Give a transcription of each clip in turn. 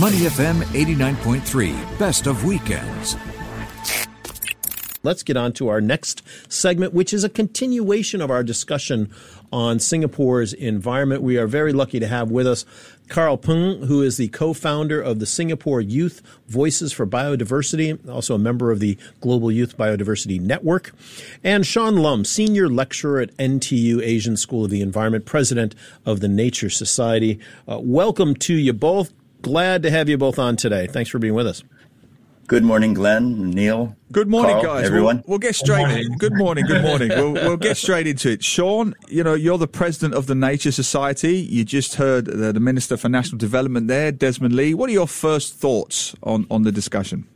Money FM 89.3, best of weekends. Let's get on to our next segment, which is a continuation of our discussion on Singapore's environment. We are very lucky to have with us Carl Pung, who is the co-founder of the Singapore Youth Voices for Biodiversity, also a member of the Global Youth Biodiversity Network, and Shawn Lum, senior lecturer at NTU Asian School of the Environment, president of the Nature Society. Uh, welcome to you both. Glad to have you both on today. Thanks for being with us. Good morning, Glenn, Neil. Good morning, Carl, guys. Everyone. We'll, we'll get straight. in. Good morning. Good morning. we'll, we'll get straight into it. Shawn, you know you're the president of the Nature Society. You just heard the, the Minister for National Development there, Desmond Lee. What are your first thoughts on on the discussion?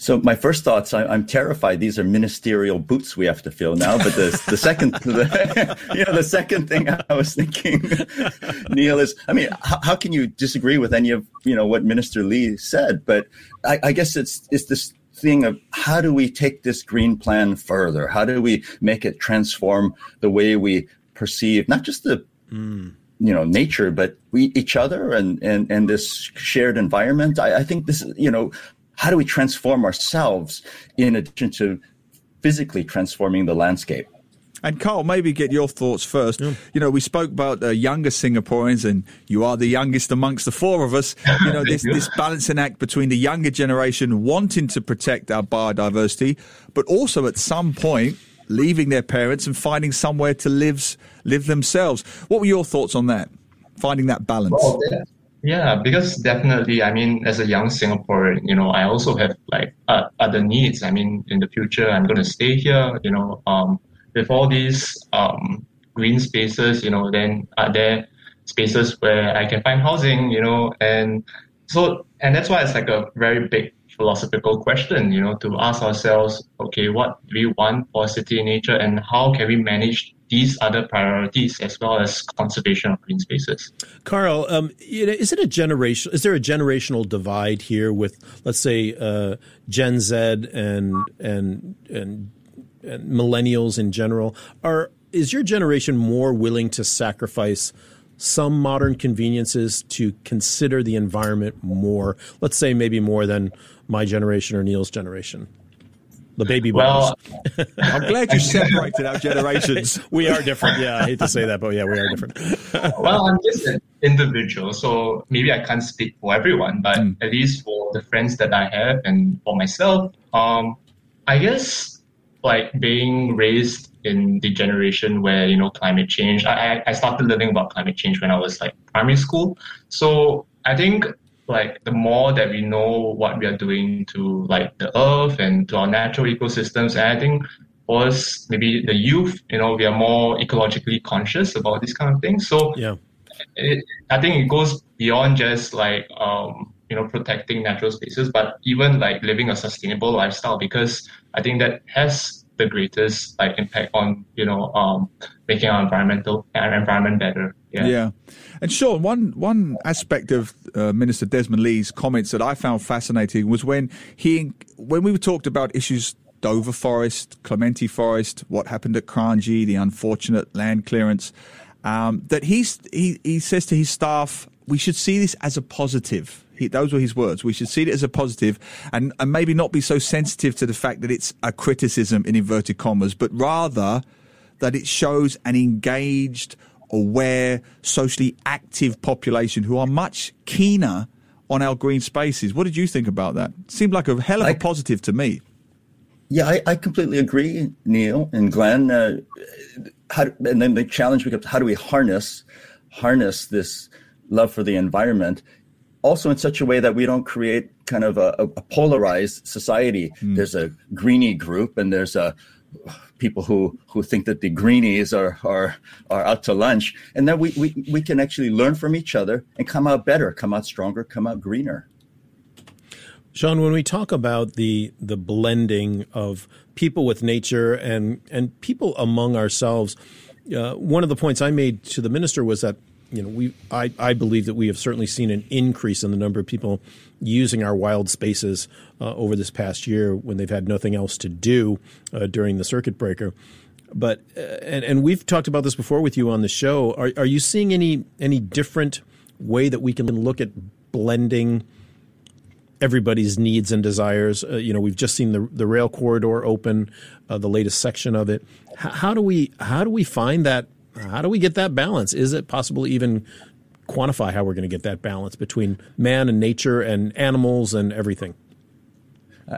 So my first thoughts, I, am terrified. These are ministerial boots we have to fill now. But the the second, the, you know, the second thing I was thinking, Neil, is, I mean, how, how, can you disagree with any of you know what Minister Lee said? But I, I guess it's it's this thing of how do we take this green plan further? How do we make it transform the way we perceive not just the mm you know nature but we each other and and and this shared environment I, I, think this you know how do we transform ourselves in addition to physically transforming the landscape? And Carl, maybe get your thoughts first. Yeah. You know, we spoke about uh, younger Singaporeans, and you are the youngest amongst the four of us. You know, this this balancing act between the younger generation wanting to protect our biodiversity, but also at some point leaving their parents and finding somewhere to live live themselves. What were your thoughts on that? Finding that balance. Well, yeah, because definitely, I mean, as a young Singaporean, you know, I also have like uh, other needs. I mean, in the future, I'm going to stay here, you know, um, with all these um, green spaces, you know, then are there spaces where I can find housing, you know, and so, and that's why it's like a very big philosophical question, you know, to ask ourselves, okay, what do we want for city nature and how can we manage these other priorities as well as conservation of green spaces. Carl, um, you know, is it a generation? Is there a generational divide here with, let's say, uh, Gen Z and and and and millennials in general? Are is your generation more willing to sacrifice? Some modern conveniences to consider the environment more, let's say maybe more than my generation or Neil's generation the baby boomers. Well, I'm glad you separated our generations. we are different. Yeah, I hate to say that, but yeah, we are different. well, I'm just an individual, so maybe I can't speak for everyone, but mm. at least for the friends that I have and for myself, um, I guess like being raised in the generation where you know climate change. I I started learning about climate change when I was like primary school, so I think like the more that we know what we are doing to like the earth and to our natural ecosystems and i think for us maybe the youth you know we are more ecologically conscious about these kind of things so yeah. it, i think it goes beyond just like um, you know protecting natural spaces but even like living a sustainable lifestyle because i think that has the greatest like impact on you know um, making our environmental our environment better yeah. yeah. And Shawn, one one aspect of uh, Minister Desmond Lee's comments that I found fascinating was when he when we talked about issues Dover Forest, Clementi Forest, what happened at Kranji, the unfortunate land clearance, um, that he's, he he says to his staff, we should see this as a positive. He, those were his words. We should see it as a positive and, and maybe not be so sensitive to the fact that it's a criticism in inverted commas, but rather that it shows an engaged, aware, socially active population who are much keener on our green spaces. What did you think about that? Seemed like a hell of a I, positive to me. Yeah, I, I, completely agree, Neil and Glenn. Uh, how, and then the challenge becomes: how do we harness harness this love for the environment, also in such a way that we don't create kind of a, a polarized society? Mm. There's a greeny group, and there's a people who who think that the greenies are are are out to lunch. And then we, we we can actually learn from each other and come out better come out stronger come out greener. Shawn, when we talk about the the blending of people with nature and and people among ourselves, uh, one of the points I made to the minister was that you know, we I, I believe that we have certainly seen an increase in the number of people using our wild spaces uh, over this past year when they've had nothing else to do uh, during the circuit breaker. But uh, and and we've talked about this before with you on the show. Are are you seeing any any different way that we can look at blending everybody's needs and desires. Uh, you know, we've just seen the the rail corridor open, uh, the latest section of it. H- how do we how do we find that? How do we get that balance? Is it possible to even quantify how we're going to get that balance between man and nature and animals and everything?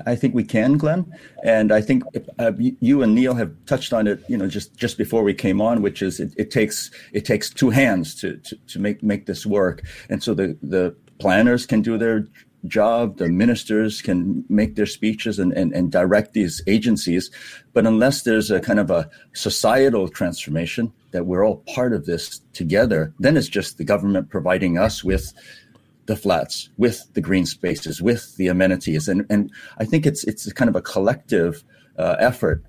I think we can, Glenn, and I think uh, you and Neil have touched on it. You know, just just before we came on, which is it, it takes it takes two hands to, to to make make this work, and so the the planners can do their job. The ministers can make their speeches and, and, and direct these agencies. But unless there's a kind of a societal transformation that we're all part of this together, then it's just the government providing us with the flats, with the green spaces, with the amenities. And, and I think it's, it's kind of a collective uh, effort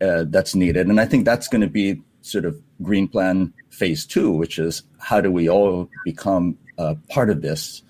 uh, that's needed. And I think that's going to be sort of Green Plan phase two, which is how do we all become uh, part of this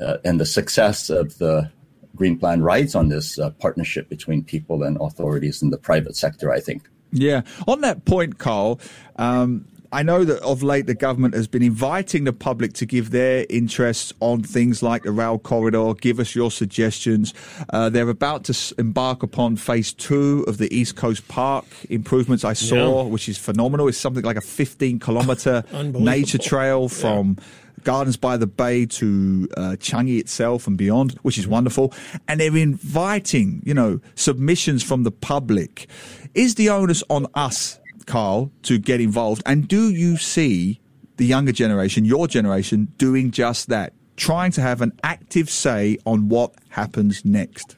uh, and the success of the Green Plan rides on this uh, partnership between people and authorities in the private sector, I think. Yeah. On that point, Carl, um, I know that of late the government has been inviting the public to give their interests on things like the rail corridor. Give us your suggestions. Uh, they're about to embark upon phase two of the East Coast Park improvements I saw, yeah. which is phenomenal. It's something like a 15 kilometer nature trail from. Yeah. Gardens by the Bay to uh, Changi itself and beyond, which is wonderful. And they're inviting, you know, submissions from the public. Is the onus on us Carl, to get involved? And do you see the younger generation, your generation, doing just that, trying to have an active say on what happens next?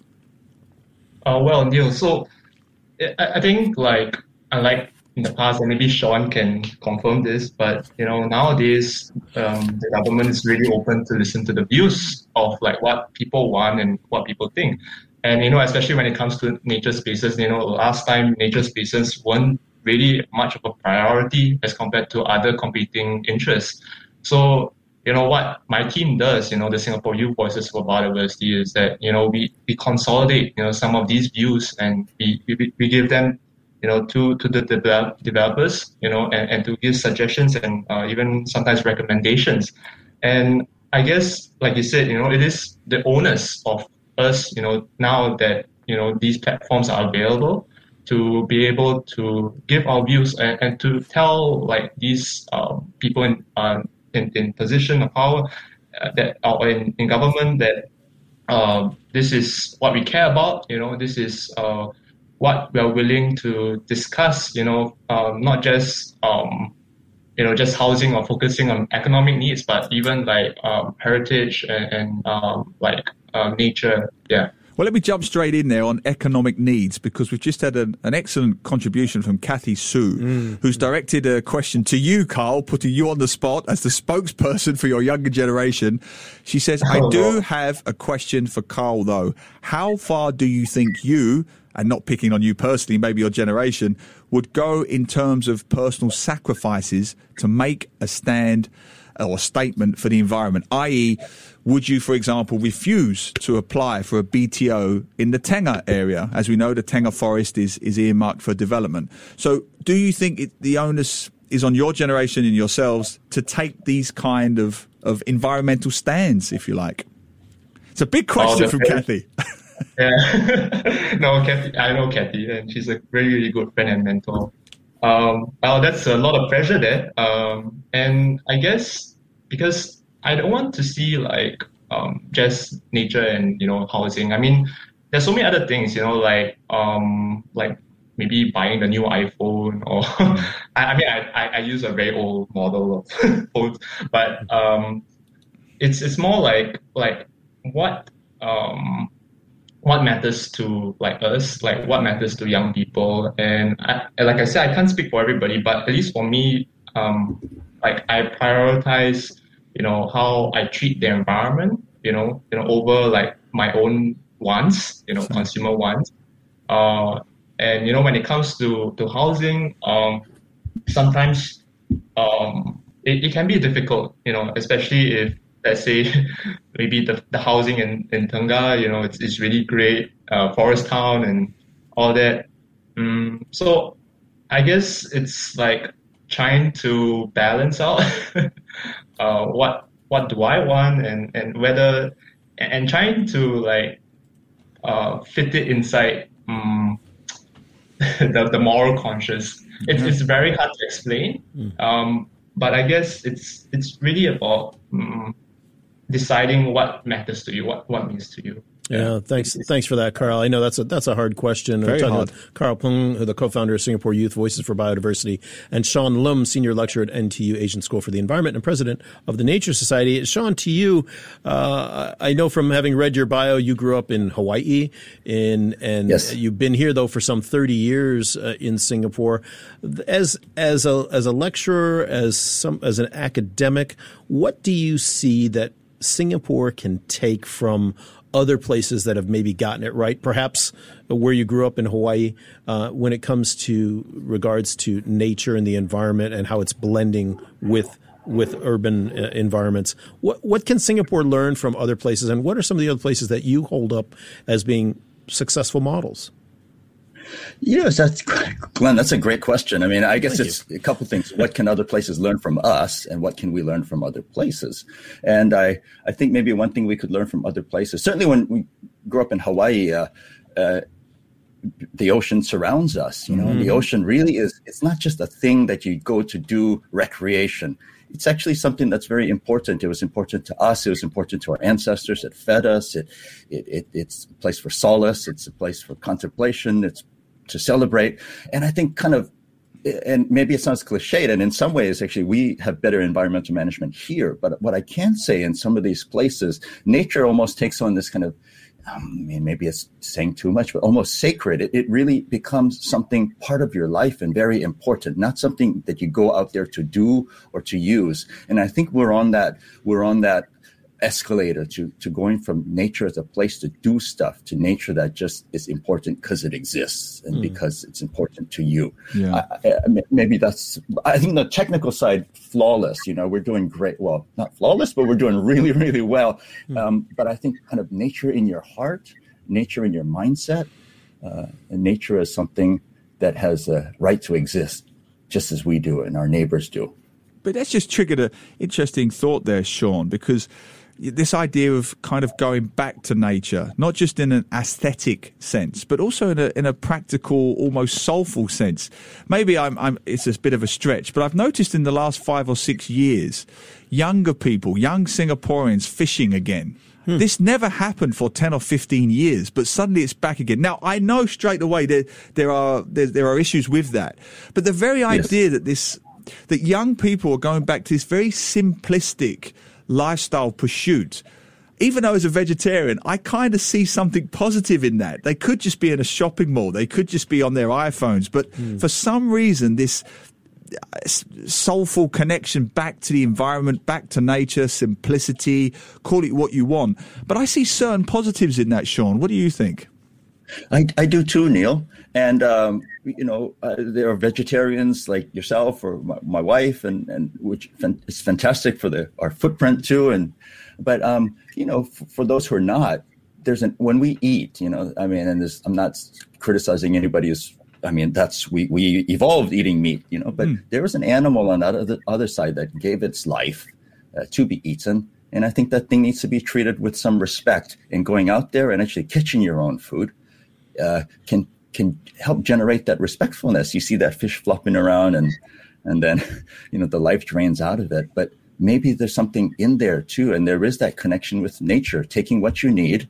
Uh, well, Neil, so I, I think like unlike in the past, and maybe Shawn can confirm this, but you know nowadays um, the government is really open to listen to the views of like what people want and what people think. And you know, especially when it comes to nature spaces, you know, last time nature spaces weren't really much of a priority as compared to other competing interests. So, you know, what my team does, you know, the Singapore Youth Voices for Biodiversity is that, you know, we, we consolidate, you know, some of these views and we, we, we give them, you know, to, to the develop, developers, you know, and, and to give suggestions and uh, even sometimes recommendations. And I guess, like you said, you know, it is the onus of us, you know, now that, you know, these platforms are available, to be able to give our views and, and to tell like these uh, people in, uh, in, in position of power uh, that are in, in government that uh, this is what we care about you know this is uh, what we are willing to discuss you know um, not just um, you know just housing or focusing on economic needs but even like um, heritage and, and um, like uh, nature yeah well, let me jump straight in there on economic needs because we've just had an, an excellent contribution from Kathy Xu, mm. who's directed a question to you, Carl, putting you on the spot as the spokesperson for your younger generation. She says, I do have a question for Carl, though. How far do you think you, and not picking on you personally, maybe your generation, would go in terms of personal sacrifices to make a stand or a statement for the environment? I.e., would you, for example, refuse to apply for a BTO in the Tengah area? As we know, the Tengah forest is, is earmarked for development. So do you think it, the onus is on your generation and yourselves to take these kind of, of environmental stands, if you like? It's a big question oh, from Kathy. yeah. no, Kathy, I know Kathy, and she's a very, really good friend and mentor. Um, well, that's a lot of pressure there. Um, and I guess because I don't want to see like um, just nature and you know housing. I mean, there's so many other things, you know, like um, like maybe buying the new iPhone or I, I, mean I, I use a very old model of phone, but um, it's it's more like like what um, what matters to like us, like what matters to young people, and I, like I said, I can't speak for everybody, but at least for me, um, like I prioritize you know how I treat the environment, you know, you know over like my own wants, you know, consumer wants. Uh, and you know when it comes to to housing, um, sometimes um, it, it can be difficult, you know, especially if let's say maybe the, the housing in, in Tengah, you know, it's, it's really great, uh, forest town and all that. Um, so I guess it's like trying to balance out uh, what what do I want and and whether and trying to like uh, fit it inside um, the, the moral conscious. It's, mm-hmm. it's very hard to explain, mm. um, but I guess it's it's really about um, deciding what matters to you, what what means to you. Yeah, thanks. Thanks for that, Carl. I know that's a that's a hard question. Very We're hard. Carl Pung, the co-founder of Singapore Youth Voices for Biodiversity, and Shawn Lum, senior lecturer at NTU Asian School for the Environment and president of the Nature Society. Shawn, to you, uh, I know from having read your bio, you grew up in Hawaii, in and yes. you've been here though for some thirty years uh, in Singapore. As as a as a lecturer, as some as an academic, what do you see that Singapore can take from other places that have maybe gotten it right, perhaps where you grew up in Hawaii, uh, when it comes to regards to nature and the environment and how it's blending with with urban uh, environments. What what can Singapore learn from other places, and what are some of the other places that you hold up as being successful models? Yes, that's Glenn. That's a great question. I mean, I guess Thank it's you. a couple things. What can other places learn from us, and what can we learn from other places? And I, I think maybe one thing we could learn from other places. Certainly, when we grew up in Hawaii, uh, uh, the ocean surrounds us. You know, mm-hmm. the ocean really is. It's not just a thing that you go to do recreation. It's actually something that's very important. It was important to us. It was important to our ancestors. It fed us. It, it, it it's a place for solace. It's a place for contemplation. It's to celebrate. And I think kind of and maybe it sounds cliched, and in some ways, actually, we have better environmental management here. But what I can say in some of these places, nature almost takes on this kind of, um, I mean, maybe it's saying too much, but almost sacred. It, it really becomes something part of your life and very important, not something that you go out there to do or to use. And I think we're on that, we're on that escalator to, to going from nature as a place to do stuff to nature that just is important because it exists and mm. because it's important to you. Yeah. I, I, maybe that's, I think the technical side, flawless, you know, we're doing great. Well, not flawless, but we're doing really, really well. Mm. Um, but I think kind of nature in your heart, nature in your mindset, uh, and nature is something that has a right to exist just as we do and our neighbors do. But that's just triggered an interesting thought there, Shawn, because this idea of kind of going back to nature, not just in an aesthetic sense, but also in a in a practical, almost soulful sense. Maybe I'm, I'm it's a bit of a stretch, but I've noticed in the last five or six years, younger people, young Singaporeans fishing again. Hmm. This never happened for 10 or 15 years, but suddenly it's back again. Now, I know straight away that there are, there, there are issues with that, but the very idea yes. that this, that young people are going back to this very simplistic, lifestyle pursuit. Even though as a vegetarian, I kind of see something positive in that. They could just be in a shopping mall. They could just be on their iPhones. But mm. for some reason, this uh, soulful connection back to the environment, back to nature, simplicity, call it what you want. But I see certain positives in that, Shawn. What do you think? I, I do too, Neil. And, um, you know, uh, there are vegetarians like yourself or my, my, wife, and, and which is fantastic for the our footprint too. And, but, um, you know, f- for those who are not, there's an, when we eat, you know, I mean, and this, I'm not criticizing anybody who's, I mean, that's, we, we evolved eating meat, you know, but mm. there was an animal on the other, other side that gave its life uh, to be eaten. And I think that thing needs to be treated with some respect and going out there and actually catching your own food uh, can can help generate that respectfulness. You see that fish flopping around, and and then you know the life drains out of it. But maybe there's something in there too, and there is that connection with nature, taking what you need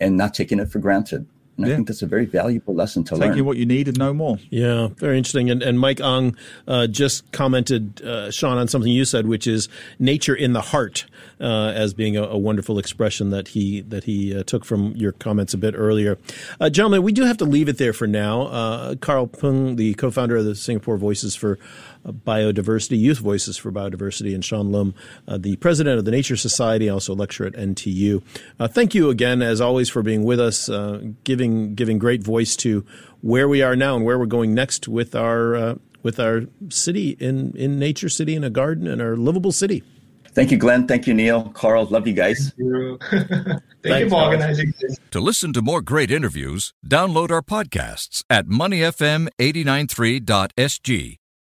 and not taking it for granted. And yeah. I think that's a very valuable lesson to Taking learn. Taking what you need and no more. Yeah, very interesting. And, and Mike Ong uh, just commented, uh, Shawn, on something you said, which is nature in the heart, uh, as being a, a, wonderful expression that he that he uh, took from your comments a bit earlier. Uh, gentlemen, we do have to leave it there for now. Uh, Carl Pung, the co-founder of the Singapore Voices for biodiversity, Youth Voices for Biodiversity, and Shawn Lum, uh, the president of the Nature Society, also lecturer at NTU. Uh, thank you again, as always, for being with us, uh, giving giving great voice to where we are now and where we're going next with our uh, with our city in in Nature City in a garden and our livable city. Thank you, Glenn. Thank you, Neil. Carl, love you guys. Thank you, Thank Thanks, you for organizing this. To listen to more great interviews, download our podcasts at moneyfm893.sg